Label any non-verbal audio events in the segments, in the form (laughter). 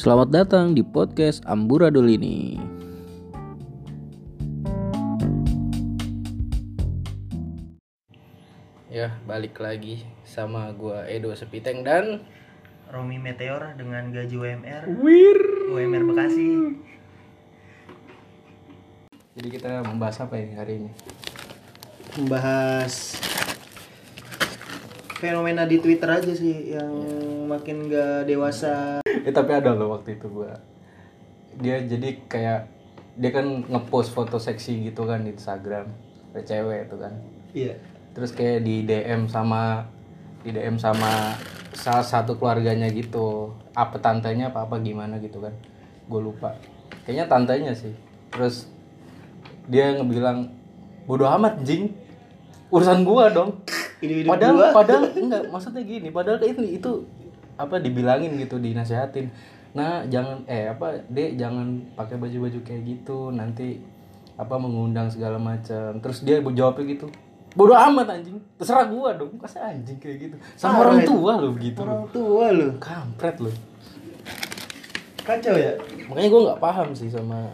Selamat datang di podcast Amburadul ini. Ya, balik lagi sama gua Edo Sepiteng dan Romi Meteor dengan gaji UMR Wir. UMR Bekasi Jadi kita membahas apa ini hari ini? membahas fenomena di Twitter aja sih yang makin gak dewasa Eh (laughs) tapi ada loh waktu itu gua. Dia jadi kayak dia kan ngepost foto seksi gitu kan di Instagram, kayak cewek itu kan. iya. Terus kayak di DM sama di DM sama salah satu keluarganya gitu. Apa tantenya apa apa gimana gitu kan. Gue lupa. Kayaknya tantenya sih. Terus dia ngebilang bodoh amat jing urusan gua dong. Padahal gua. padahal (laughs) enggak maksudnya gini padahal ini itu apa dibilangin gitu dinasehatin. Nah jangan eh apa dek jangan pakai baju-baju kayak gitu. Nanti apa mengundang segala macam. Terus dia jawabnya gitu bodoh amat anjing. Terserah gua dong. Masa anjing kayak gitu? Sama orang tua lo begitu orang tua loh kampret lo kacau ya? Makanya gua nggak paham sih sama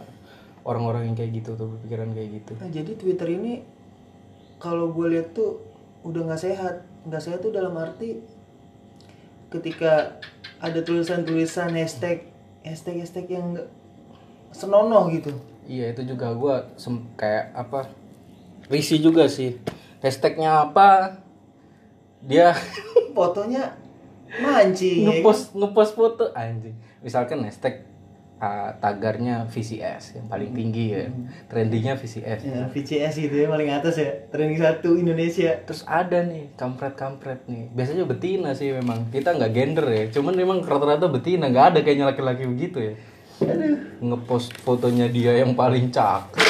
orang-orang yang kayak gitu tuh berpikiran kayak gitu. Nah, jadi Twitter ini kalau gue lihat tuh udah nggak sehat. Nggak sehat tuh dalam arti ketika ada tulisan-tulisan hashtag hashtag hashtag yang senonoh gitu. Iya itu juga gua sem- kayak apa risih juga sih. Hashtagnya apa? Dia fotonya mancing ya kan? ngepost ngepost foto anjing. Misalkan hashtag uh, tagarnya VCS yang paling tinggi ya. Trendingnya VCS Ya, VCS gitu ya paling atas ya. Trending satu Indonesia. Terus ada nih kampret kampret nih. Biasanya betina sih memang. Kita nggak gender ya cuman memang rata-rata betina. Nggak ada kayaknya laki-laki begitu ya. Ngepost fotonya dia yang paling cakep.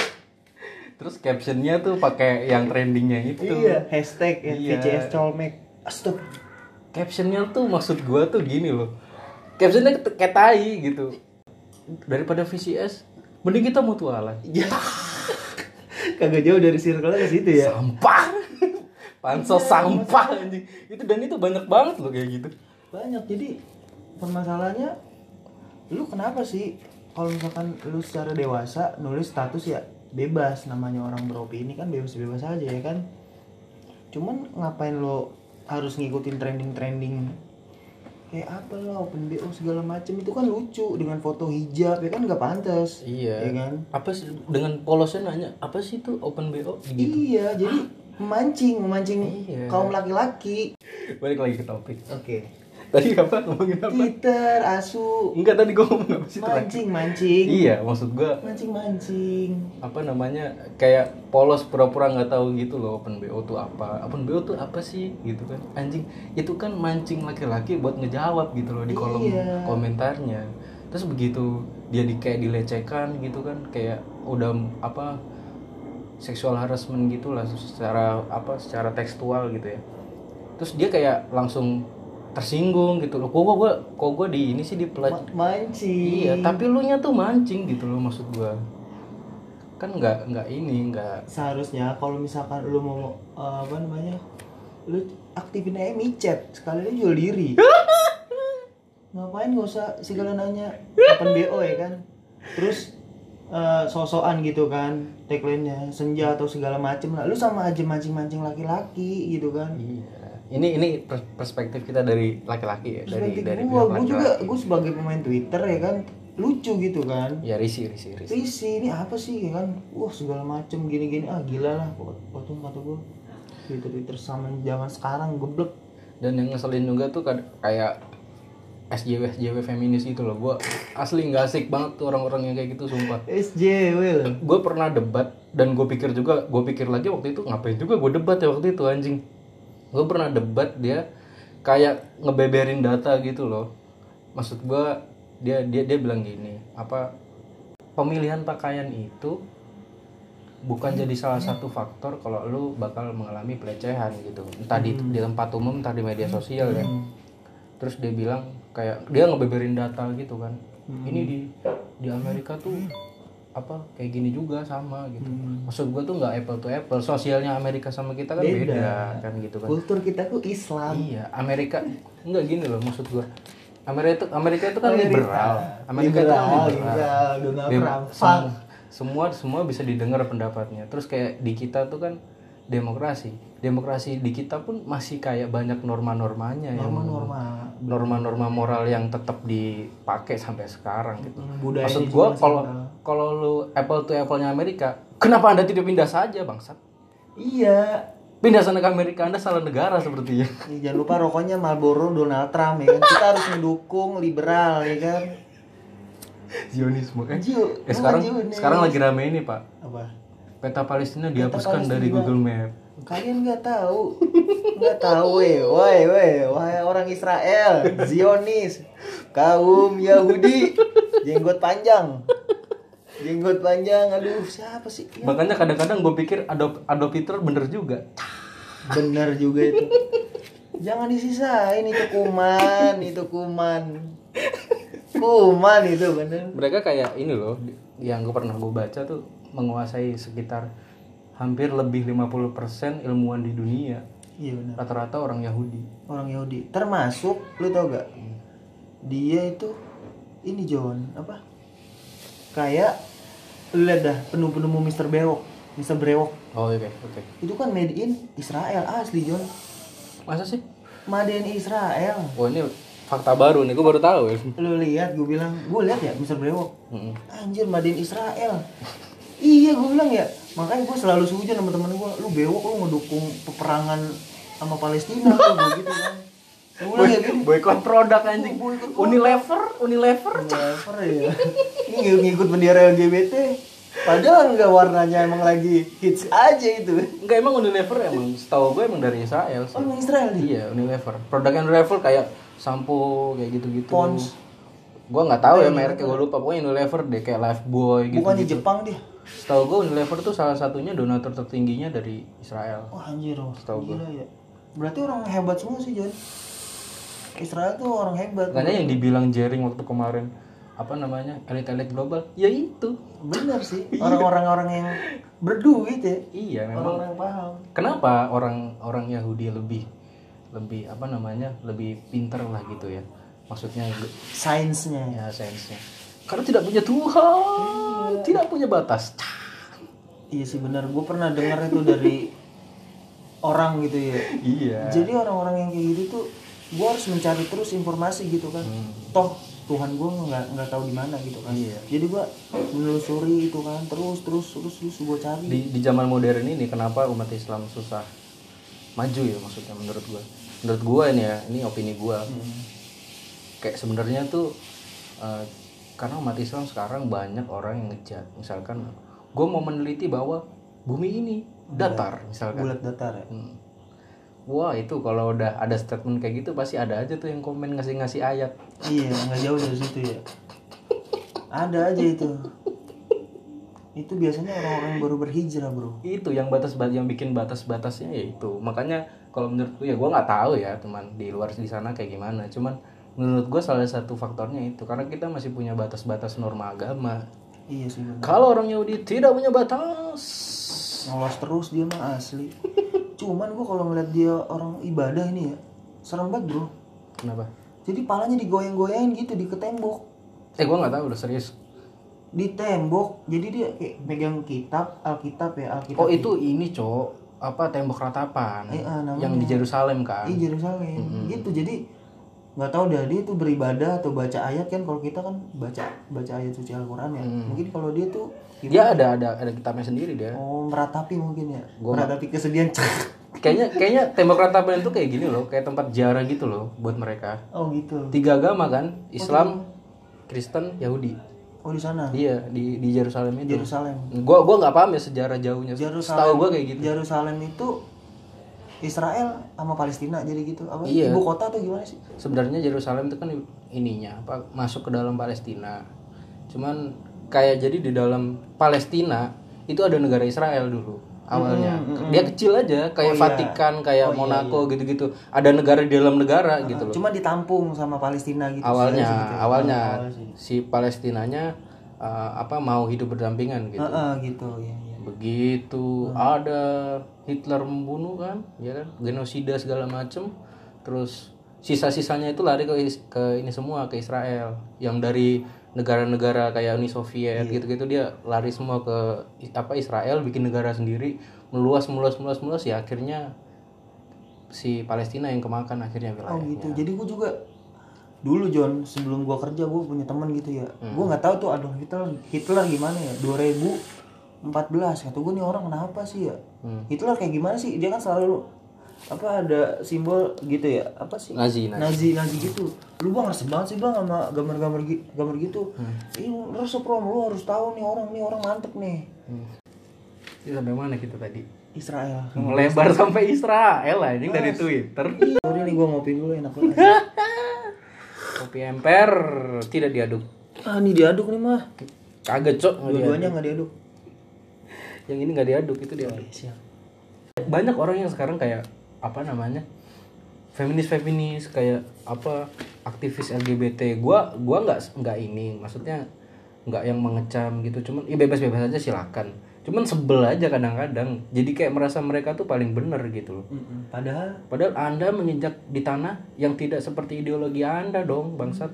Terus captionnya tuh pakai yang trendingnya itu. Iya hashtag ya, Iya. VCS colmek. Astaga. captionnya tuh maksud gua tuh gini loh. Captionnya kayak tai gitu daripada VCS mending kita mutualan. Ya. Kagak jauh dari circle ke situ ya. Sampah. Pansos sampah anjing. Itu dan itu banyak banget loh kayak gitu. Banyak. Jadi permasalahannya lu kenapa sih kalau misalkan lu secara dewasa nulis status ya bebas namanya orang beropini kan bebas-bebas aja ya kan? Cuman ngapain lo harus ngikutin trending-trending kayak apa lah open BO segala macem. Itu kan lucu dengan foto hijab ya kan? Nggak pantas. Iya. Ya kan? Apa sih dengan polosnya nanya apa sih itu open bo gitu. Iya jadi memancing memancing Iya. kaum laki-laki. Balik lagi ke topik. Oke tadi apa ngomongin apa? Twitter asu. Enggak tadi gua ngomong apa sih? Terakhir? mancing mancing. Iya maksud gua mancing mancing. Apa namanya? Kayak polos pura-pura nggak tahu gitu loh open bo tuh apa. Open bo tuh apa sih? Gitu kan. Anjing itu kan mancing laki-laki buat ngejawab gitu loh di kolom Iya. komentarnya. Terus begitu dia di kayak dilecehkan gitu kan kayak udah apa seksual harassment gitulah secara apa secara tekstual gitu ya. Terus dia kayak langsung tersinggung gitu loh. Kok gua gua kok gua di ini sih di Ma- mancing. Iya, tapi lu nya tuh mancing gitu loh maksud gua. Kan nggak nggak ini nggak seharusnya kalau misalkan lu mau uh, apa namanya lu aktifin aja micet. Sekalian jual diri. (laughs) Ngapain gak usah segala nanya open bo ya kan? Terus uh, sosokan gitu kan tagline-nya senja atau segala macem lah. Lu sama aja mancing-mancing laki-laki gitu kan. Iya. Ini ini pers- perspektif kita dari laki-laki ya, dari Perspektif dari gua, pihak gua juga gue sebagai pemain twitter ya kan lucu gitu kan Ya risih risih risih. Risi ini apa sih ya kan wah segala macem gini-gini ah gila lah waktu kata gue Twitter Twitter sama zaman sekarang geblek Dan yang ngeselin juga tuh kayak SJW SJW feminis gitu loh. Gua asli nggak asik banget tuh orang-orang yang kayak gitu sumpah. SJW Gue pernah debat dan gue pikir juga, gue pikir lagi waktu itu ngapain juga gue debat ya waktu itu anjing. Gue pernah debat dia kayak ngebeberin data gitu loh. Maksud gue dia dia dia bilang gini, apa pemilihan pakaian itu bukan jadi salah satu faktor kalau lu bakal mengalami pelecehan gitu. Entah di, di tempat umum, entah di media sosial ya. Terus dia bilang kayak dia ngebeberin data gitu kan. Ini di di Amerika tuh apa kayak gini juga sama gitu. Maksud gua tuh nggak apple to apple. Sosialnya Amerika sama kita kan beda, Beda. kan gitu kan. kultur kita tuh Islam Iya, Amerika enggak gini loh maksud gua. Amerika itu Amerika itu kan Amerika. liberal. Amerika itu kan Liberal, liberal. liberal, Donald Trump. sem- semua semua bisa didengar pendapatnya. Terus kayak di kita tuh kan demokrasi. Demokrasi di kita pun masih kayak banyak norma-normanya Norma-norma. norma-norma moral yang tetap dipakai sampai sekarang gitu. Hmm, budayanya Maksud masih kalau kalau lu apple to apple-nya Amerika, kenapa Anda tidak pindah saja, bangsat? Iya. Pindah sana ke Amerika, Anda salah negara sepertinya. Nih, jangan lupa rokoknya Marlboro Donald Trump ya kan. Kita harus mendukung liberal ya kan. Zionisme. Jiu, eh, sekarang Zionis. sekarang lagi rame ini, Pak. apa? Peta Palestina dihapuskan dari Palestina. Google Map. Kalian nggak tahu, nggak tahu, weh, woi, woi, wahai orang Israel, Zionis, kaum Yahudi, jenggot panjang, jenggot panjang, aduh siapa sih? Ya, Makanya kadang-kadang gue pikir Adolf, Adolf Hitler bener juga. bener juga itu. Jangan disisain itu kuman, itu kuman, kuman itu bener. Mereka kayak ini loh, yang gue pernah gue baca tuh menguasai sekitar hampir lebih 50% ilmuwan di dunia. Iya. Rata-rata orang Yahudi. Orang Yahudi, termasuk, lu tau gak? Dia itu ini John apa? Kayak lu lihat dah penemu-penemu Mr. Bewok, Mr. Brewok Oh oke, oke. itu kan made in Israel asli John Masa sih? made in Israel Wah ini fakta baru nih, gue baru tahu ya. lu lihat gue bilang gue lihat ya Mr. Brewok Mm-mm. anjir made in Israel iya gue bilang ya makanya gue selalu setuju sama temen gue lu bewok lu ngedukung peperangan sama Palestina lu gua gitu kan gue bilang ya gini Boykot produk anjing. Unilever, Unilever. Never ya ini ngikut, ngikut bendera LGBT padahal enggak warnanya emang lagi hits aja itu Enggak emang Unilever emang setahu gue emang dari Israel sih. oh emang Israel nih Iya, Unilever. Produknya Unilever kayak sampo kayak gitu-gitu. Pons. Gua nggak tahu ya mereknya gue lupa. Pokoknya Unilever deh kayak Lifebuoy gitu. bukannya Jepang dia Setahu gue Unilever tuh salah satunya donatur tertingginya dari Israel. Wah anjir oh, Setahu gila ya. Berarti orang hebat semua sih John. Israel tuh orang hebat. Makanya yang dibilang Jering waktu kemarin apa namanya elit-elit global ya itu Bener sih. (laughs) Orang-orang orang yang berduit ya. iya memang Orang yang paham. kenapa orang orang Yahudi lebih lebih apa namanya lebih pinter lah gitu ya maksudnya Sainsnya. ya sainsnya karena tidak punya Tuhan tidak punya batas Iya sih benar. Gue pernah dengar itu dari orang gitu ya. iya Jadi orang-orang yang kayak gitu tuh gue harus mencari terus informasi gitu kan. Toh Tuhan gue nggak nggak tahu di mana gitu kan. Iya. Jadi gue menelusuri itu kan terus terus terus terus gue cari. di di zaman modern ini kenapa umat Islam susah maju ya maksudnya menurut gua menurut gua ini ya ini opini gua kayak sebenarnya tuh eh, karena umat Islam sekarang banyak orang yang ngejat misalkan gua mau meneliti bahwa bumi ini datar misalkan Bulat datar ya. Hmm. wah itu kalau udah ada statement kayak gitu pasti ada aja tuh yang komen ngasih-ngasih ayat Iya, nggak jauh dari situ ya. Ada aja itu. Itu biasanya orang-orang yang baru berhijrah, Bro. itu yang batas yang bikin batas-batasnya ya itu makanya kalau menurutku ya gue nggak tahu ya teman di luar di sana kayak gimana cuman menurut gue salah satu faktornya itu karena kita masih punya batas-batas norma agama Iya sih kalau orang Yahudi tidak punya batas Ngelos terus dia mah asli. Cuman gua kalau ngeliat dia orang ibadah ini ya, serem banget, Bro. kenapa Jadi palanya digoyang-goyangin gitu di ke tembok. eh gue nggak tahu udah serius Di tembok. Jadi dia kayak megang kitab, Alkitab ya, Alkitab. oh itu ini cok apa tembok ratapan Eh, ah, namanya. yang di Yerusalem kan Iya Yerusalem. Gitu. Jadi nggak tahu dah dia tuh beribadah atau baca ayat kan kalau kita kan baca baca ayat suci Al-Qur'an ya. Mungkin kalau dia tuh dia ada ada ada kitabnya sendiri dia Oh, meratapi mungkin ya. Gua meratapi kesedihan. (laughs) kayaknya kayaknya tembok ratapan itu kayak gini loh kayak tempat ziarah gitu loh buat mereka oh, gitu. tiga agama kan Islam Kristen Yahudi Oh, di sana. iya di di Yerusalem itu Yerusalem. gua gua nggak paham ya sejarah jauhnya setahu gua kayak gitu Yerusalem itu Israel sama Palestina jadi gitu. Apa Iya. ibu kota atau gimana sih? sebenarnya Yerusalem itu kan ininya apa masuk ke dalam Palestina cuman kayak jadi di dalam Palestina itu ada negara Israel dulu awalnya dia kecil aja kayak Oh, iya. Vatikan kayak Monaco gitu-gitu ada negara di dalam negara gitu loh Cuma ditampung sama Palestina gitu. awalnya segitu ya. awalnya Awal sih. si Palestinanya uh, apa mau hidup berdampingan gitu Heeh, gitu ya, ya. begitu ada Hitler membunuh kan ya kan genosida segala macem terus sisa-sisanya itu lari ke ke ini semua ke Israel yang dari negara-negara kayak Uni Soviet gitu-gitu dia lari semua ke apa Israel bikin negara sendiri meluas meluas meluas meluas ya akhirnya si Palestina yang kemakan akhirnya Oh wilayahnya gitu. Jadi gue juga dulu John sebelum gua kerja gue punya teman gitu ya. Hmm. Gua nggak tahu tuh Adolf Hitler Hitler gimana ya. 2014 kata gue nih orang kenapa sih ya? Hmm. Hitler kayak gimana sih? Dia kan selalu apa ada simbol gitu ya? Apa sih? Nazi Nazi Nazi Nazi gitu. Lu bang resep banget sih bang sama gambar-gambar gambar gitu. Hmm. Ih resep rom lu harus tahu nih orang nih orang mantep nih. Ini sampai mana kita tadi Israel. melebar sampai Israel lah ini dari Twitter Ih, Sorry nih gua ngopi dulu enak banget. (laughs) kopi emper tidak diaduk ah ini diaduk nih mah. kagak cok. Dua-duanya nggak diaduk. Yang ini nggak diaduk itu diaduk. Siap. banyak orang yang sekarang kayak apa namanya feminis feminis kayak apa aktivis LGBT gua gua nggak nggak ini maksudnya nggak yang mengecam gitu. Cuman ya bebas bebas aja silakan. Cuman sebel aja kadang-kadang. Jadi kayak merasa mereka tuh paling bener gitu loh. Padahal padahal anda menginjak di tanah yang tidak seperti ideologi anda dong bangsat.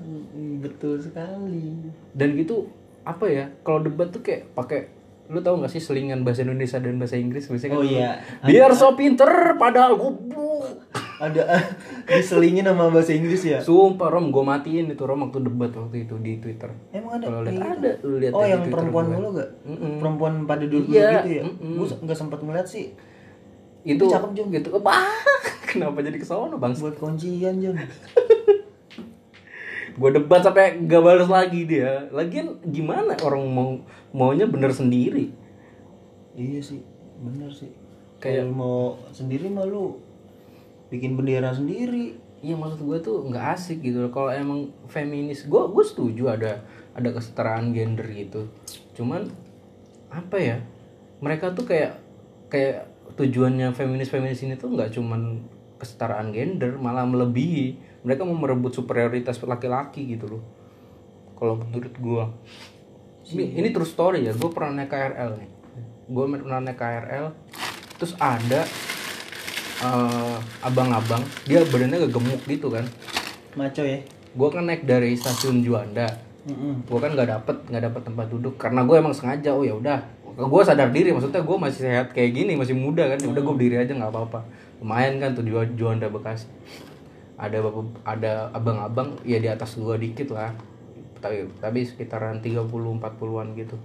Betul sekali. dan gitu apa ya kalau debat tuh kayak pakai lu tahu nggak sih selingan bahasa Indonesia dan bahasa Inggris biasanya kan Oh iya. biar so pinter padahal goblok Ada (laughs) diselingin sama bahasa Inggris ya? sumpah rom gue matiin itu rom waktu debat waktu itu di Twitter Emang ada kalau lihat gitu? ada lu lihat Oh yang Twitter perempuan dulu gak? Mm-mm. Perempuan pada duduk Iya, gitu ya? mm-mm. Gue nggak sempat ngeliat sih itu cakep, Jung. gitu bah (laughs) kenapa jadi kesono bang buat kuncian Jon. (laughs) gue debat sampai gak balas lagi dia lagian gimana orang mau maunya bener sendiri iya sih, bener sih. Kayak- Kayak mau sendiri mah lu bikin bendera sendiri. Iya maksud gue tuh nggak asik gitu. Kalau emang feminis, gue gue setuju ada ada kesetaraan gender gitu. Cuman apa ya? Mereka tuh kayak kayak tujuannya feminis feminis ini tuh nggak cuman kesetaraan gender, malah melebihi. Mereka mau merebut superioritas laki-laki gitu loh. Kalau menurut gue, ini ini true story ya. Gue pernah naik KRL nih. Gue pernah naik KRL, terus ada eh, abang-abang. Dia badannya gemuk gitu kan. Maco ya. gue kan naik dari stasiun Juanda. Mm-mm. gue kan nggak dapet nggak dapet tempat duduk. Karena gue emang sengaja oh ya udah. Gue sadar diri maksudnya gue masih sehat kayak gini masih muda kan. Ya udah gue berdiri aja nggak apa-apa. Lumayan kan tuh Ju- Juanda Bekasi ada ada abang-abang ya di atas gue dikit lah. Tapi tapi sekitaran 30 40-an gitu.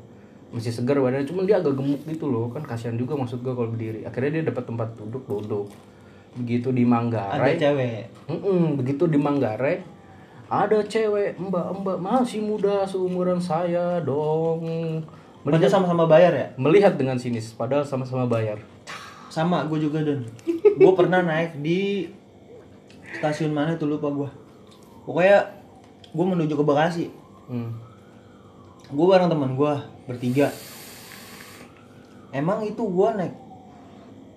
Masih segar badannya cuman dia agak gemuk gitu loh. Kan kasihan juga maksud gue kalau berdiri. Akhirnya dia dapat tempat duduk duduk. Begitu di Ada Manggarai cewek. Mm-mm, begitu di Manggarai ada cewek. Mbak-mbak masih muda seumuran saya dong. Melihat, sama-sama bayar ya? melihat dengan sinis padahal sama-sama bayar. Sama, gue juga Don. gue pernah naik di stasiun mana tuh lupa gue. Pokoknya gue menuju ke Bekasi. hmm. Gue bareng teman gue bertiga. Emang itu gue naik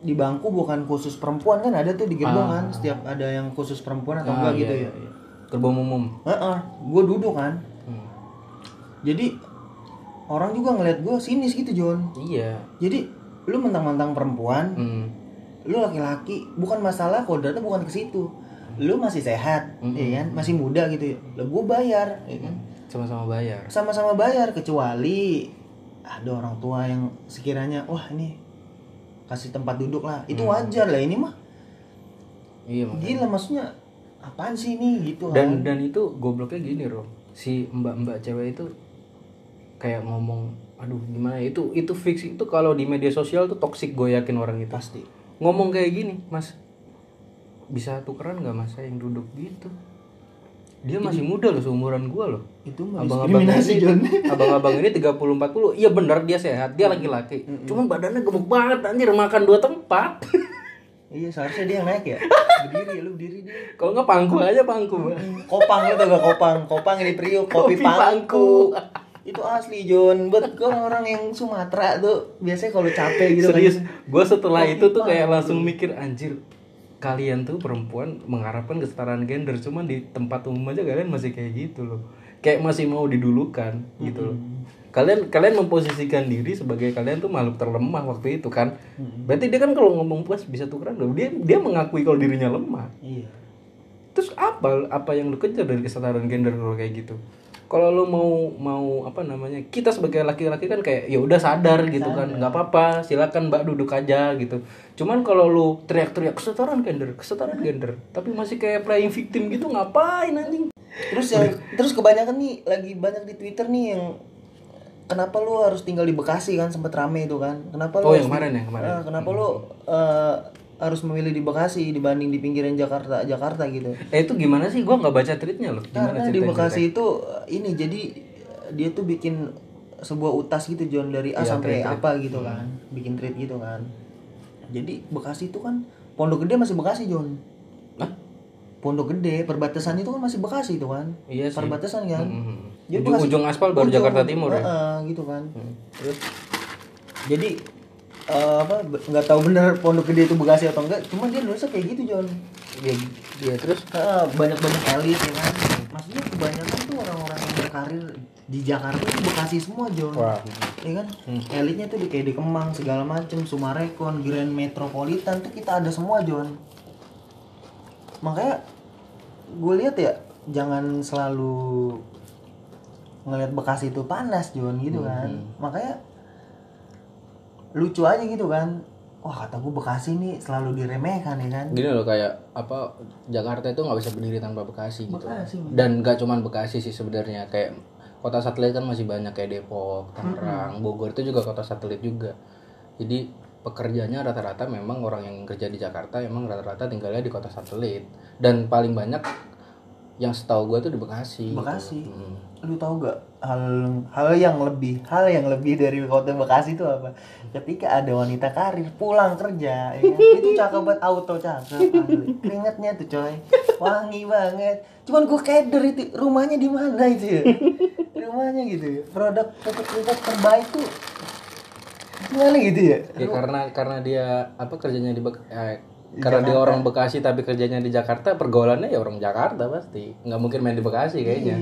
di bangku bukan khusus perempuan kan ada tuh di gerbong kan setiap ada yang khusus perempuan atau Ah, enggak iya, gitu iya, ya. iya. gerbong umum Heeh, gue duduk kan. Hmm. Jadi orang juga ngeliat gue sinis gitu John. iya Jadi lu mentang-mentang perempuan, hmm. lu laki-laki bukan masalah kodratnya bukan ke situ lu masih sehat ya kan? Masih muda gitu ya. Lah gue bayar ya kan? Sama-sama bayar. Sama-sama bayar kecuali ada orang tua yang sekiranya wah ini kasih tempat duduk lah. Itu wajar lah ini mah iya makanya. gila maksudnya apaan sih ini? Gitu dan kan? dan itu gobloknya gini loh si mbak-mbak cewek itu kayak ngomong aduh gimana ya, itu itu fix itu kalau di media sosial tuh toxic gue yakin orang itu. Pasti. Ngomong kayak gini mas bisa tukeran nggak mas? Saya yang duduk gitu. Dia masih muda loh seumuran gua loh. Itu mah abang-abang ini (laughs) abang-abang ini 30 40 iya benar dia sehat. Dia laki-laki. Cuman badannya gemuk banget anjir. Makan dua tempat. (laughs) Iya seharusnya dia yang naik ya? Berdiri lu berdiri dia. Kalau nggak pangku aja pangku? Kopang lu tau gak kopang. Kopang ini priuk kopi, Kopi pangku. pangku. itu asli John buat gue orang-orang yang Sumatera tuh biasanya kalau capek gitu serius? Kan gue setelah Kopi itu tuh kayak pangku. langsung mikir anjir kalian tuh perempuan mengharapkan kesetaraan gender cuman di tempat umum aja kalian masih kayak gitu loh. Kayak masih mau didulukan gitu loh. Kalian kalian memposisikan diri sebagai kalian tuh makhluk terlemah waktu itu kan. Berarti dia kan kalau ngomong puas bisa tukeran loh. Dia dia mengakui kalau dirinya lemah. Iya. Terus apa apa apa yang lu kejar dari kesetaraan gender kalau kayak gitu kalau lu mau mau apa namanya kita sebagai laki-laki kan kayak ya udah sadar gitu kan nggak apa-apa silakan mbak duduk aja gitu. Cuman kalau lu teriak-teriak kesetaraan gender kesetaraan gender tapi masih kayak playing victim gitu ngapain anjing? Terus yang terus kebanyakan nih lagi banyak di Twitter nih yang kenapa lu harus tinggal di Bekasi? Kan sempet rame itu kan? Kenapa lu Oh, harus yang kemarin ya, kemarin. Ah, kenapa lu eh, harus memilih di Bekasi dibanding di pinggiran Jakarta Jakarta gitu? eh itu gimana sih gua nggak baca tweetnya loh gimana Karena di ceritanya? Bekasi itu eh, ini jadi eh, dia tuh bikin sebuah utas gitu John dari A Iya, sampai treat, apa gitu kan, bikin treat gitu kan. Jadi Bekasi itu kan Pondok Gede masih Bekasi John. Hah? Pondok Gede perbatasan itu kan masih Bekasi itu kan. Iya sih. Perbatasan kan. Hmm. Jadi ujung, Bekasi- ujung aspal baru ujung, Jakarta Timur ya heeh, gitu kan. Hmm. terus Jadi eh, apa nggak tahu bener Pondok Gede itu Bekasi atau enggak, cuma dia nulisnya kayak gitu John. ya, ya terus Heeh, banyak-banyak elit ya kan. Maksudnya kebanyakan tuh orang-orang yang berkarir di Jakarta itu Bekasi semua John. wah Ya kan? Elitnya tuh di kayak di Kemang segala macem, Sumarekon, Grand Metropolitan tuh kita ada semua John. Makanya gue lihat ya jangan selalu ngelihat Bekasi itu panas John gitu kan. Makanya lucu aja gitu kan. Wah kata gue Bekasi nih selalu diremehkan ya kan. gini loh kayak apa Jakarta itu nggak bisa berdiri tanpa Bekasi gitu. Bekasi, dan nggak cuman Bekasi sih sebenarnya kayak kota satelit kan masih banyak kayak Depok Tangerang Bogor itu juga kota satelit juga. Jadi pekerjanya rata-rata memang orang yang kerja di Jakarta emang rata-rata tinggalnya di kota satelit. Dan paling banyak yang setahu gue tuh di Bekasi gitu. Bekasi. Hmm. Lu tahu gak hal hal yang lebih hal yang lebih dari kota Bekasi itu apa? Ketika ada wanita karir pulang kerja, ya kan? itu cakep banget auto cakep, asli. keringetnya tuh coy, wangi banget. Cuman gue keder itu rumahnya di mana itu ya? Rumahnya gitu ya. Produk pupuk pupuk terbaik tuh gimana gitu ya? Ya karena karena dia apa kerjanya di eh, karena dia orang Bekasi tapi kerjanya di Jakarta pergaulannya ya orang Jakarta pasti nggak mungkin main di Bekasi kayaknya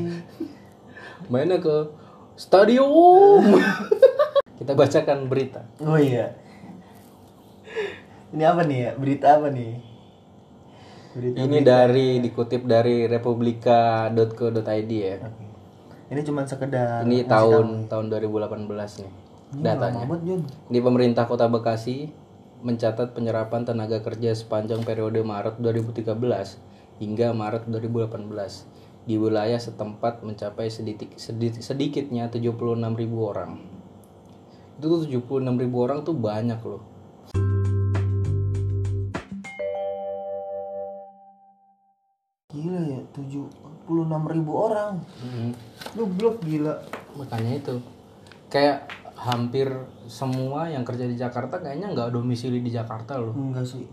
(laughs) mainnya ke stadium (laughs) kita bacakan berita Oh iya. Ini apa nih ya? Berita apa nih? Berita ini dari dikutip dari republika.co.id ya Oke. Ini cuma sekedar ini tahun tahun 2018 nih datanya. Di pemerintah Kota Bekasi mencatat penyerapan tenaga kerja sepanjang periode Maret 2013 hingga Maret 2018 di wilayah setempat mencapai sedikit, sedikit sedikitnya 76.000 orang. Itu tuh 76.000 orang tuh banyak loh. Gila ya, 76 ribu orang. Hmm, Lu blok gila. makanya itu kayak hampir semua yang kerja di Jakarta kayaknya nggak domisili di Jakarta loh. Enggak sih.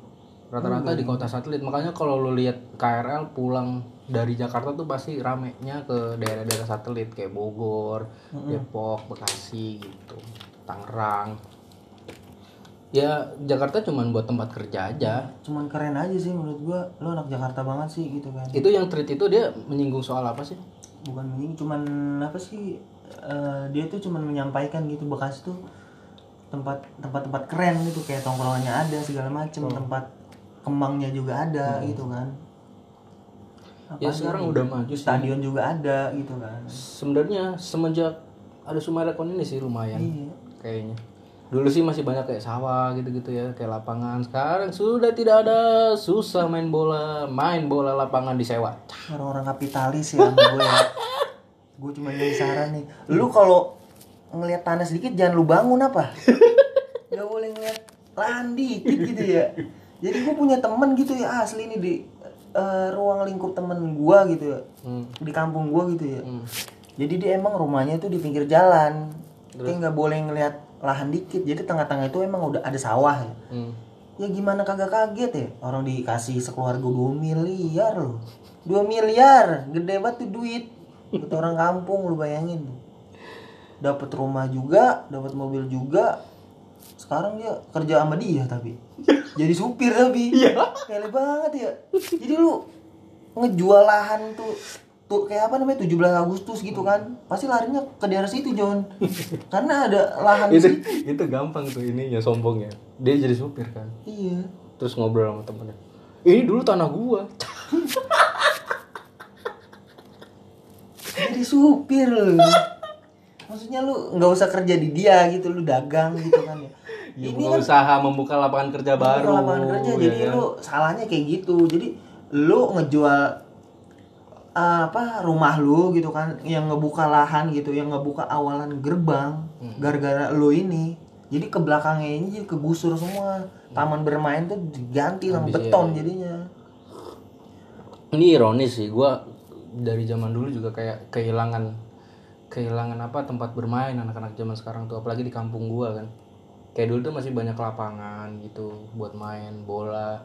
rata-rata di kota satelit makanya kalau lu lihat KRL pulang dari Jakarta tuh pasti ramenya ke daerah-daerah satelit kayak Bogor, Depok, Bekasi gitu, Tangerang. Ya Jakarta cuman buat tempat kerja aja. Cuman keren aja sih menurut gua. Lu anak Jakarta banget sih gitu kan. Itu yang tweet itu dia menyinggung soal apa sih? Bukan menyinggung, cuman apa sih? Eh, dia tuh cuman menyampaikan gitu Bekasi tuh tempat tempat-tempat keren gitu kayak tongkrongannya ada segala macem tempat kemangnya juga ada gitu kan Apa Ya sekarang nih? udah maju sih. stadion juga ada gitu kan Sebenarnya semenjak ada Sumarekon ini sih lumayan iya kayaknya. Dulu sih masih banyak kayak sawah gitu-gitu ya, kayak lapangan. Sekarang sudah tidak ada, susah main bola, main bola lapangan disewa. orang-orang kapitalis ya gue ya (laughs) gue cuma nyari saran nih. Lu kalau ngelihat tanah sedikit jangan lu bangun apa? (laughs) Nggak boleh ngeliat lahan dikit gitu ya. Jadi gue punya temen gitu ya asli nih di eh, ruang lingkup temen gue gitu ya. Hmm. di kampung gue gitu ya. Hmm. jadi dia emang rumahnya tuh di pinggir jalan. Dia nggak boleh ngelihat lahan dikit. Jadi tengah-tengah itu emang udah ada sawah ya. Hmm. ya gimana kagak kaget ya? Orang dikasih sekeluarga 2 miliar loh. 2 miliar? Gede banget tuh duit buat orang kampung lu bayangin. Dapat rumah juga dapat mobil juga. Sekarang dia kerja sama dia tapi. Jadi supir tapi. Iya. Pele banget ya. Jadi lu ngejual lahan tuh tuh kayak apa namanya 17 Agustus gitu kan. Pasti larinya ke daerah situ John. Karena ada lahan itu situ. itu gampang tuh ininya sombongnya. Dia jadi supir kan. Iya. Terus ngobrol sama temennya. Ini dulu tanah gua (laughs) supir lu maksudnya lu nggak usah kerja di dia gitu lu dagang gitu kan ya (laughs) Ya, ini buka usaha membuka lapangan kerja baru. Bukan lapangan kerja ya jadi kan? lu salahnya kayak gitu jadi lu ngejual uh, apa rumah lu gitu kan yang ngebuka lahan gitu yang ngebuka awalan gerbang Hmm. gara-gara lu ini jadi ke belakangnya ini jadi kegusur semua taman bermain tuh diganti sama beton iya. jadinya Ini ironis sih, gua dari zaman dulu juga kayak kehilangan kehilangan apa tempat bermain anak-anak zaman sekarang tuh apalagi di kampung gua kan. Kayak dulu tuh masih banyak lapangan gitu buat main bola.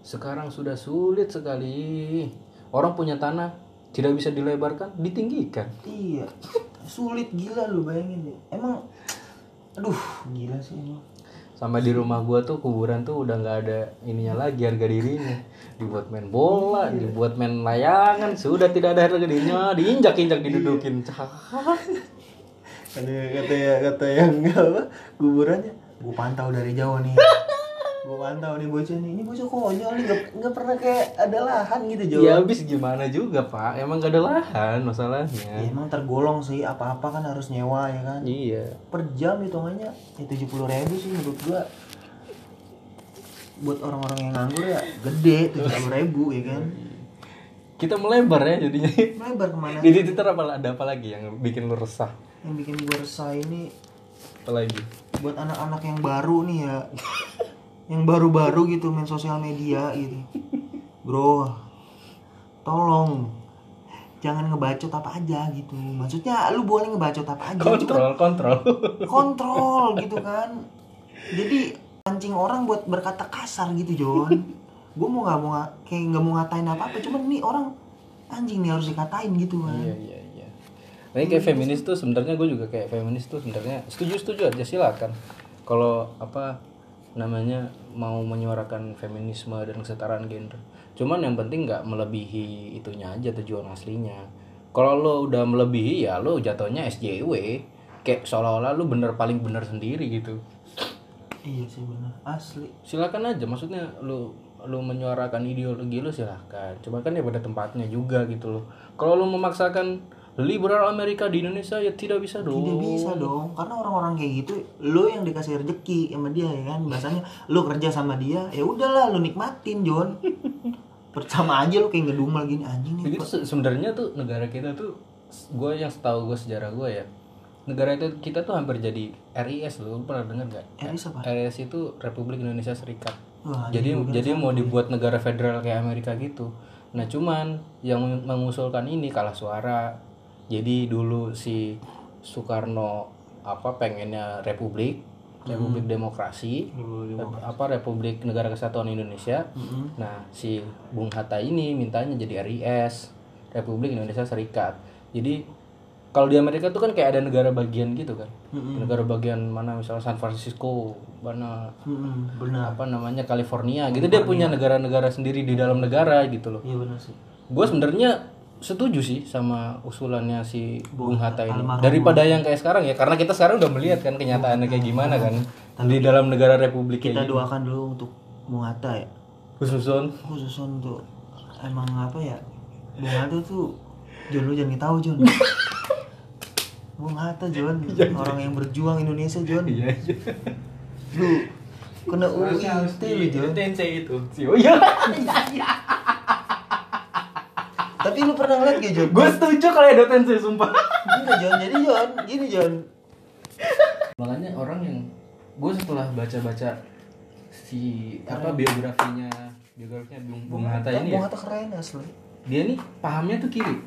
Sekarang sudah sulit sekali. Orang punya tanah tidak bisa dilebarkan, ditinggikan. iya sulit gila lu bayangin deh emang aduh gila sih emang Sampai di rumah gua tuh kuburan tuh udah nggak ada ininya lagi harga dirinya. Dibuat main bola, dibuat main layangan, sudah tidak ada harga dirinya, diinjak-injak didudukin. ada kata ya kata yang apa? Kuburannya? Gue pantau dari jauh nih (laughs) gue pantau nih bocah nih ini bocah konyol nih nggak nggak pernah kayak ada lahan gitu jauh Ya habis gimana juga pak, emang gak ada lahan masalahnya. ya, emang tergolong sih apa apa kan harus nyewa ya kan Iya. per jam hitungannya ya tujuh puluh ribu sih menurut gua buat orang-orang yang nganggur ya gede tujuh puluh ribu ya kan Kita melebar ya jadinya. lebar ke mana Di Twitter apa ada apa lagi yang bikin lu resah? yang bikin gua resah ini Apa lagi? buat anak-anak yang baru nih ya yang baru-baru gitu main sosial media gitu bro tolong jangan ngebacot apa aja gitu maksudnya lu boleh ngebacot apa aja cuman Kontrol, kontrol. kontrol gitu kan jadi pancing orang buat berkata kasar gitu John gue mau nggak mau kayak nggak mau ngatain apa apa cuman nih orang anjing nih harus dikatain gitu kan Iya iya iya. Nah, kayak feminis tuh sebenarnya gue juga kayak feminis tuh sebenarnya setuju setuju aja silakan. Kalau apa namanya mau menyuarakan feminisme dan kesetaraan gender. Cuman yang penting nggak melebihi itunya aja tujuan aslinya. Kalau lo udah melebihi ya lo jatuhnya SJW. Kayak seolah-olah lo bener paling bener sendiri gitu. iya sih benar asli Silakan aja maksudnya lo lo menyuarakan ideologi lo silahkan. Cuma kan ya pada tempatnya juga gitu loh. Kalau lo memaksakan liberal Amerika di Indonesia ya tidak bisa dong. Tidak bisa dong, karena orang-orang kayak gitu, lo yang dikasih rezeki sama dia ya kan, bahasanya lo kerja sama dia, ya udahlah lo nikmatin John. (laughs) Pertama aja lo kayak ngedumel gini anjing nih. Se- sebenarnya tuh negara kita tuh gue yang setahu gue sejarah gue ya negara itu kita tuh hampir jadi RIS lo pernah dengar nggak? RIS apa? RIS itu Republik Indonesia Serikat. Wah, jadi jadi mau dibuat negara federal kayak Amerika gitu. Nah cuman yang mengusulkan ini kalah suara. Jadi dulu si Soekarno apa pengennya republik, republik demokrasi, apa republik negara kesatuan Indonesia. Nah si Bung Hatta ini mintanya jadi RIS, Republik Indonesia Serikat. Jadi kalau di Amerika tuh kan kayak ada negara bagian gitu kan, negara bagian mana misalnya San Francisco, mana Mm-mm, benar. apa namanya California gitu dia punya negara-negara sendiri di dalam negara gitu loh Iya benar sih. gue sebenarnya setuju sih sama usulannya si Bung Hatta ini almarhum daripada yang kayak sekarang ya karena kita sekarang udah melihat kan kenyataannya kayak gimana kan di dalam negara republik Kita kayak doakan dulu untuk Bung Hatta ya. khususon Khusus untuk emang apa ya? Bung Hatta tuh John lu jangan tahu John. (laughs) Bung Hatta John, orang yang berjuang Indonesia John. iya Lu kena UIT lu John. TNC itu si oh (laughs) iya Tapi lu pernah ngeliat gak John? gue setuju kalau ada TNC sumpah. Enggak John, jadi John, gini John. makanya orang yang gue setelah baca-baca si apa biografinya biografinya Bung, Bung Hatta ini Bung ya. Hatta keren asli. dia nih pahamnya tuh kiri.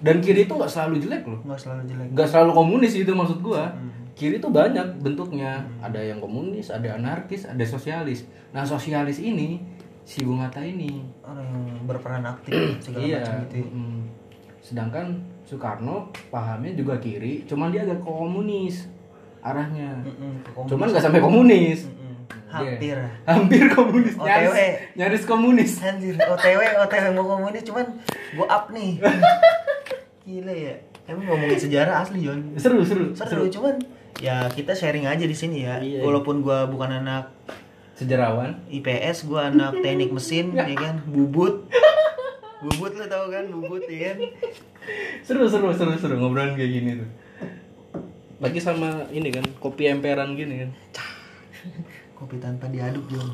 Dan kiri itu nggak selalu jelek loh. Enggak selalu jelek. nggak selalu komunis itu maksud gua. Kiri itu banyak bentuknya. Ada yang komunis ada anarkis ada sosialis. Nah sosialis ini si Bung Hatta ini Orang yang berperan aktif (clears throat) segala iya macam gitu. ya. mm. sedangkan Soekarno pahamnya juga kiri cuman dia agak komunis arahnya komunis. cuman nggak sampai komunis. Dia Hampir. hampir komunis OTW. nyaris, nyaris komunis Anjir, OTW, OTW mau komunis cuman gua up nih. (laughs) Gila ya. Emang ngomongin sejarah asli John. seru seru Seru, cuman ya kita sharing aja di sini ya. Iya. Walaupun gua bukan anak sejarawan. IPS, gua anak teknik mesin (laughs) ya. kan, bubut. bubut lo tau kan? Bubut ya kan? Seru seru seru seru ngobrolin kayak gini tuh. Lagi sama ini kan kopi emperan gini kan. Kopi tanpa diaduk Jon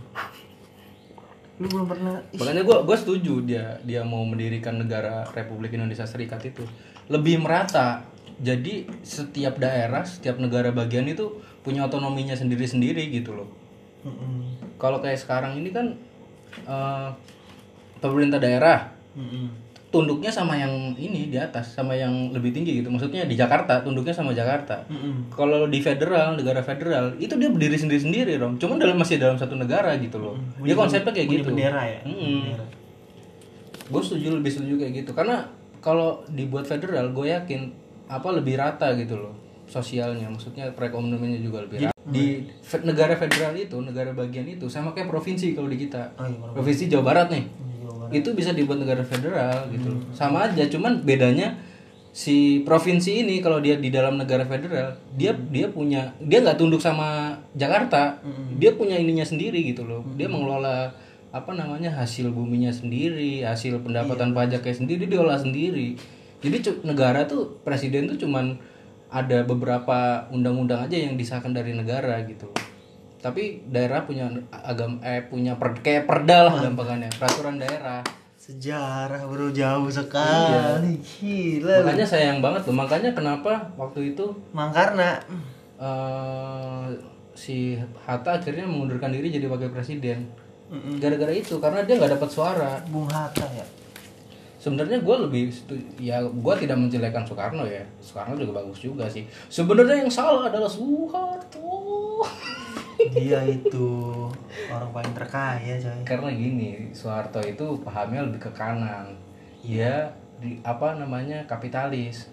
lu belum pernah makanya gue gue setuju dia dia mau mendirikan negara Republik Indonesia Serikat itu. Lebih merata. Jadi setiap daerah setiap negara bagian itu punya otonominya sendiri sendiri gitu loh Mm-mm. kalau kayak sekarang ini kan eh, pemerintah daerah Mm-mm. tunduknya sama yang ini di atas sama yang lebih tinggi gitu maksudnya di Jakarta tunduknya sama Jakarta Mm-mm. kalau di federal negara federal itu dia berdiri sendiri sendiri dong cuman dalam masih dalam satu negara gitu loh dia konsepnya kayak gitu bendera ya. Bendera. gue setuju lebih setuju kayak gitu karena kalau dibuat federal gue yakin apa lebih rata gitu loh sosialnya maksudnya perekonomiannya juga lebih rata di fe- negara federal itu negara bagian itu sama kayak provinsi kalau di kita. Oh iya provinsi Jawa Barat nih. Jawa Barat. itu bisa dibuat negara federal gitu. Loh. sama aja cuman bedanya si provinsi ini kalau dia di dalam negara federal dia dia punya dia nggak tunduk sama Jakarta. Dia punya ininya sendiri gitu loh. Dia mengelola apa namanya hasil buminya sendiri hasil pendapatan pajaknya sendiri diolah sendiri. Jadi negara tuh presiden tuh cuman ada beberapa undang-undang aja yang disahkan dari negara gitu. Tapi daerah punya agam eh punya per, kayak perda lah gampangannya peraturan daerah. Sejarah bro jauh sekali. Gila lu. makanya sayang banget tuh makanya kenapa waktu itu Mangkarna. eh si Hatta akhirnya mengundurkan diri jadi wakil presiden. Gara-gara itu karena dia nggak dapat suara. Bung Hatta ya sebenarnya gue lebih ya gue tidak menjelekkan Soekarno ya. Soekarno juga bagus juga sih. Sebenarnya yang salah adalah Soeharto. Dia itu orang paling terkaya coy. Karena gini Soeharto itu pahamnya lebih ke kanan. Dia di apa namanya kapitalis.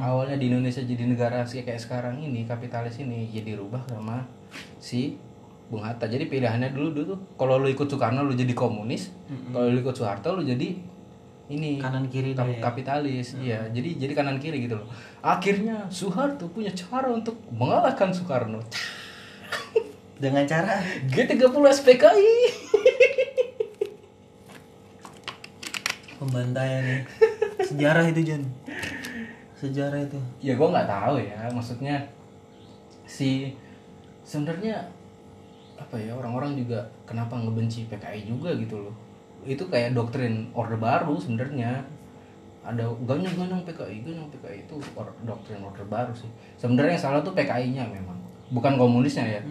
Awalnya di Indonesia jadi negara sih kayak sekarang ini kapitalis ini ya dirubah sama si Bung Hatta. Jadi pilihannya dulu dulu tuh kalau lu ikut Soekarno lu jadi komunis. Kalau lu ikut Soeharto lu jadi ini kanan kiri kap- ya. kapitalis. Iya jadi jadi kanan kiri gitu loh. Akhirnya Soeharto punya cara untuk mengalahkan Soekarno. (laughs) Dengan cara? G30 SPKI (laughs) pembantaian nih sejarah itu John sejarah itu. Ya gue nggak tahu ya. Maksudnya si sebenarnya apa ya orang-orang juga kenapa ngebenci PKI juga gitu loh itu kayak doktrin orde baru sebenarnya. Ada ganyang-ganyang PKI ganyang PKI itu or- doktrin orde baru sih. Sebenarnya yang salah tuh PKI-nya memang. Bukan komunisnya ya.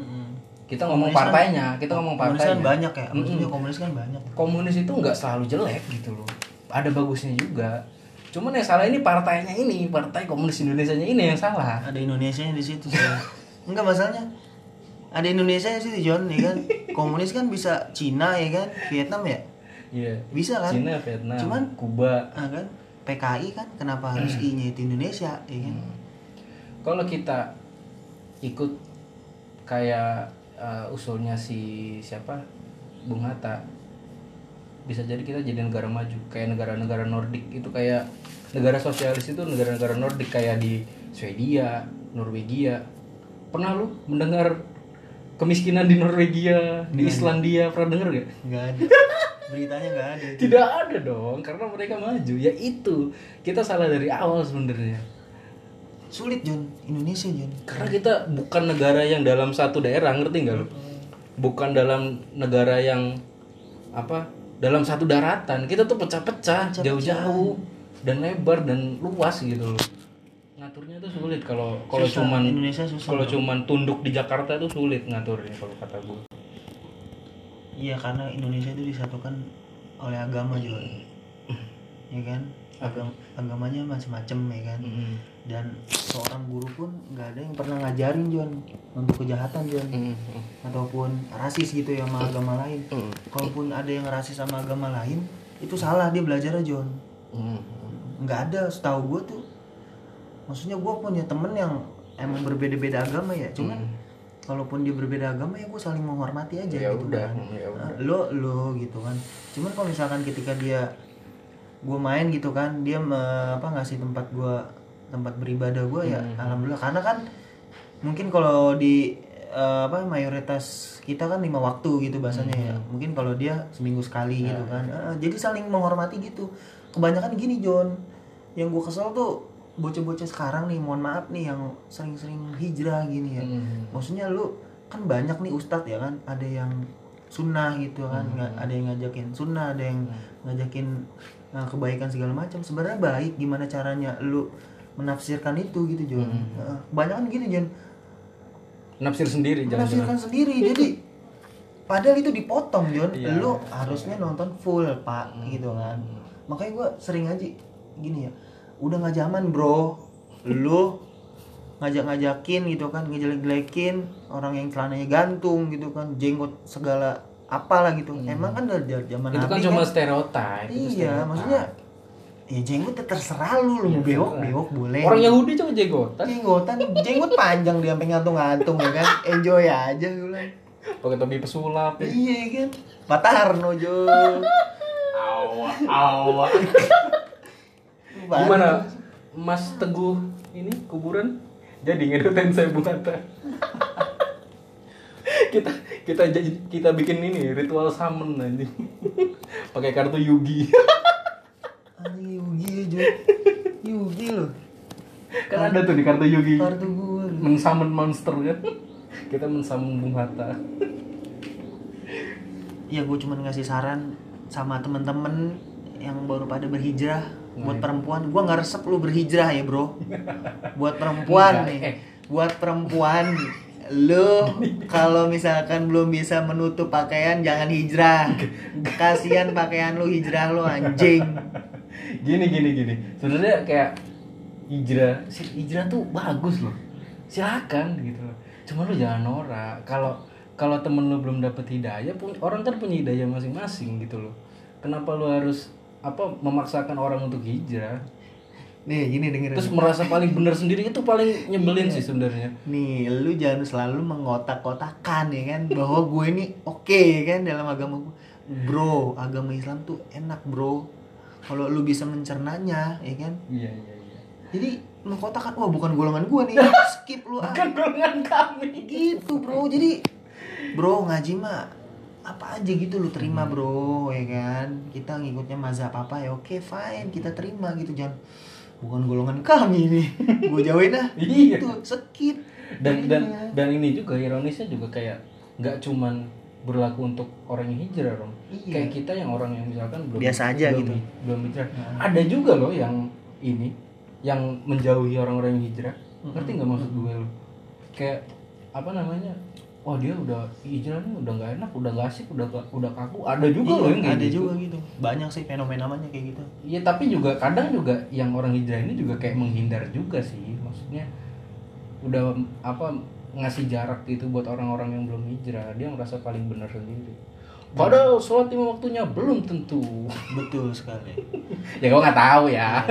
Kita ngomong Komunis kan- partainya kita ngomong komunis kan partainya. banyak ya. Maksudnya komunis kan banyak. Komunis itu nggak selalu jelek gitu loh. Ada bagusnya juga. Cuman yang salah ini partainya ini partai komunis Indonesia nya ini yang salah. Ada Indonesia di situ sih enggak masalahnya ada Indonesia di situ John ya kan? (laughs) Komunis kan bisa Cina ya kan? Vietnam ya iya. Bisa kan? Cina Vietnam Cuman- Kuba ah, kan? PKI kan kenapa harus I nya itu Indonesia ya kan? Kalau kita ikut kayak uh, usulnya si siapa? Bung Hatta. Bisa jadi kita jadi negara maju kayak negara-negara Nordik itu kayak negara sosialis itu negara-negara Nordik kayak di Swedia, Norwegia. Pernah lu mendengar kemiskinan di Norwegia, di Islandia pernah denger gak? nggak ada (laughs) beritanya nggak ada. Tidak ada dong, karena mereka maju. Ya itu kita salah dari awal sebenarnya. sulit John Indonesia John Karena kita bukan negara yang dalam satu daerah, ngerti nggak lu? Bukan dalam negara yang apa? Dalam satu daratan. Kita tuh pecah-pecah, jauh-jauh dan lebar dan luas gitu loh. Ngaturnya tuh sulit kalau kalau cuman Indonesia susah kalau cuman tunduk di Jakarta tuh sulit ngaturnya kalau kata gue. Iya karena Indonesia itu disatukan oleh agama John ya kan? Agam agamanya macam-macam ya kan? Dan seorang guru pun nggak ada yang pernah ngajarin John untuk kejahatan John. Ataupun rasis gitu ya sama agama lain. Kalaupun ada yang rasis sama agama lain itu salah dia belajar John. Nggak ada setahu gue tuh. Maksudnya gue punya temen yang emang berbeda-beda agama ya. Cuman kalaupun dia berbeda agama ya gue saling menghormati aja Ya gitu udah, kan ya udah. Lo lo gitu kan. Cuman kalau misalkan ketika dia gue main gitu kan dia me- apa ngasih tempat gue tempat beribadah gue ya Hmm. alhamdulillah. Karena kan mungkin kalau di eh, apa mayoritas kita kan lima waktu gitu bahasanya ya. Hmm. mungkin kalau dia seminggu sekali Ya, gitu kan Eh, jadi saling menghormati gitu. Kebanyakan gini John yang gue kesel tuh bocah-bocah sekarang nih mohon maaf nih yang sering-sering hijrah gini ya. Hmm. maksudnya lu kan banyak nih ustadz ya kan ada yang sunnah gitu kan Hmm. nggak ada yang ngajakin sunnah ada yang ngajakin nah, kebaikan segala macam. Sebenarnya baik gimana caranya lu menafsirkan itu gitu John Hmm. Heeh. kebanyakan gini John nafsir sendiri menafsirkan sendiri jadi padahal itu dipotong John Iya. lu harusnya nonton full pak gitu kan. Makanya gua sering aja gini ya udah nggak zaman bro. Lu ngajak-ngajakin gitu kan ngejelek-jelekin orang yang celananya gantung gitu kan jenggot segala apalah gitu. Emang kan dari zaman itu kan Nabi cuma stereotip itu iya stereotip. maksudnya ya jenggot ya terserah lu lu mau bewok bewok boleh. Orang Yahudi cuma jenggotan. Jenggotan jenggot panjang dia sampai ngantung-ngantung ya kan? Enjoy aja gue bilang. Pakai topi pesulap ya. iya kan? Pak Tarno Jo. Awa awa gimana Mas Teguh ini kuburan? Jadi ngedutin saya Bung Hatta kita kita kita bikin ini ritual summon aja (laughs) pakai kartu Yugi. (laughs) Anjing Yugi Jo. Yugi loh. Kan ada tuh di kartu Yugi. Kartu gue mensummon monster kan? Kita mensummon Bung Hatta. Ya gue cuma ngasih saran sama temen-temen yang baru pada berhijrah buat perempuan gue nggak resep lu berhijrah ya bro. Buat perempuan Enggak, nih. Buat perempuan lu kalau misalkan belum bisa menutup pakaian jangan hijrah. Kasihan pakaian lu hijrah lu anjing. Gini gini gini. Sebenarnya kayak hijrah si hijrah tuh bagus loh. Silakan gitu loh. Cuma lu jangan norak. Kalau kalau temen lu belum dapet hidayah pun orang kan punya hidayah masing-masing gitu loh. Kenapa lu harus apa memaksakan orang untuk hijrah nih gini dengerin terus merasa paling benar sendiri itu paling nyebelin sih sebenarnya Nih, lu jangan selalu mengotak-kotakan ya kan bahwa gue ini oke ya kan dalam agama gue. Bro, agama Islam tuh enak, Bro. Kalau lu bisa mencernanya, ya kan? iya iya iya Jadi mengkotakan wah bukan golongan gue nih. (laughs) Skip lu ah. kan golongan kami Gitu, Bro. Jadi Bro, ngaji mah apa aja gitu lu terima, Bro, ya kan? Kita ngikutnya mazhab apa ya oke, fine, kita terima gitu jangan bukan golongan kami nih. (laughs) Gue jauhin ah. (laughs) Iya. Itu skip. dan dan dan ini juga ironisnya juga kayak nggak cuman berlaku untuk orang yang hijrah dong Iya. kayak kita yang orang yang misalkan belum Biasa aja belum, gitu. belum hijrah ada juga loh yang ini yang menjauhi orang-orang yang hijrah ngerti nggak maksud gue lo kayak apa namanya wah dia udah hijrah nih udah nggak enak udah nggak asik udah udah kaku ada juga loh Iya, yang kayak ada gitu. juga gitu. Banyak sih fenomena-fenomena kayak gitu. Iya tapi juga kadang juga yang orang hijrah ini juga kayak menghindar juga sih maksudnya udah apa ngasih jarak gitu buat orang-orang yang belum hijrah dia merasa paling benar sendiri padahal sholat lima waktunya belum tentu Betul sekali. (laughs) ya gue nggak tahu ya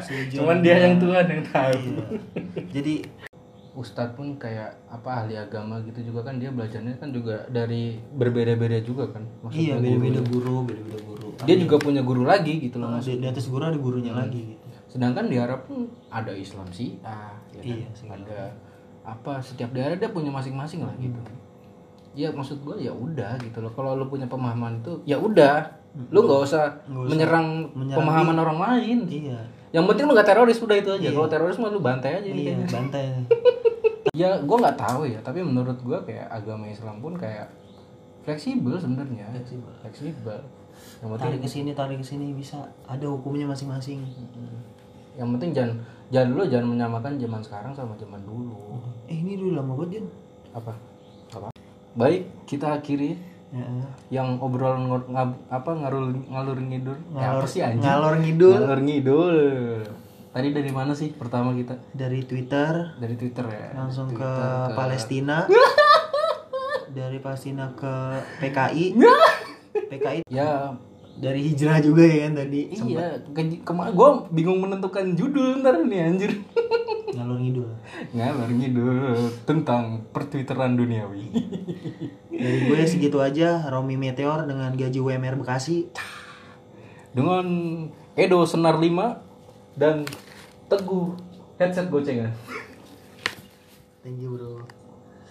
Setuju (laughs) cuman dia yang Tuhan yang tahu Iya. Jadi Ustadz pun kayak apa ahli agama gitu juga kan dia belajarnya kan juga dari berbeda-beda juga kan iya Maksudnya beda-beda guru. beda-beda guru. dia juga punya guru lagi gitu loh Ah, di, di atas guru ada gurunya lagi gitu. sedangkan di Arab pun ada Islam Syiah ya kan? Iya, sih. ada apa setiap daerah dia punya masing-masing lah gitu ya maksud gue ya udah gitu loh kalau lu punya pemahaman itu ya udah lu nggak usah, Nggak usah menyerang, menyerang pemahaman orang lain Iya. Yang penting lu gak teroris udah itu aja kalau teroris mah lu bantai aja Iya, kayaknya. bantai. (laughs) ya gue nggak tahu ya tapi menurut gue kayak agama Islam pun kayak fleksibel sebenarnya Fleksibel. fleksibel yang penting Tarik ke sini, tarik ke sini bisa ada hukumnya masing-masing. yang penting jangan jangan dulu jangan menyamakan zaman sekarang sama zaman dulu Eh ini dulu lama banget Jun. apa apa baik kita akhiri Ya. yang obrolan ngor- ngab- apa ngalur ngalur ngidul? Ya, apa sih anjing? Ngalor ngidul. Ngalur ngidul. Tadi dari mana sih pertama kita? Dari Twitter. Dari twitter ya? Langsung ke Twitter, Palestina. (laughs) dari Palestina ke PKI. (laughs) PKI ya dari hijrah juga ya kan tadi. iya ke, kemarin gue bingung menentukan judul ntar nih anjir (laughs) Ngalor ngidul. ngalur ngidul tentang pertwitteran duniawi Dari gue segitu aja Romi Meteor dengan gaji WMR Bekasi. dengan Edo Senar 5 dan Teguh headset gocengan Thank you bro.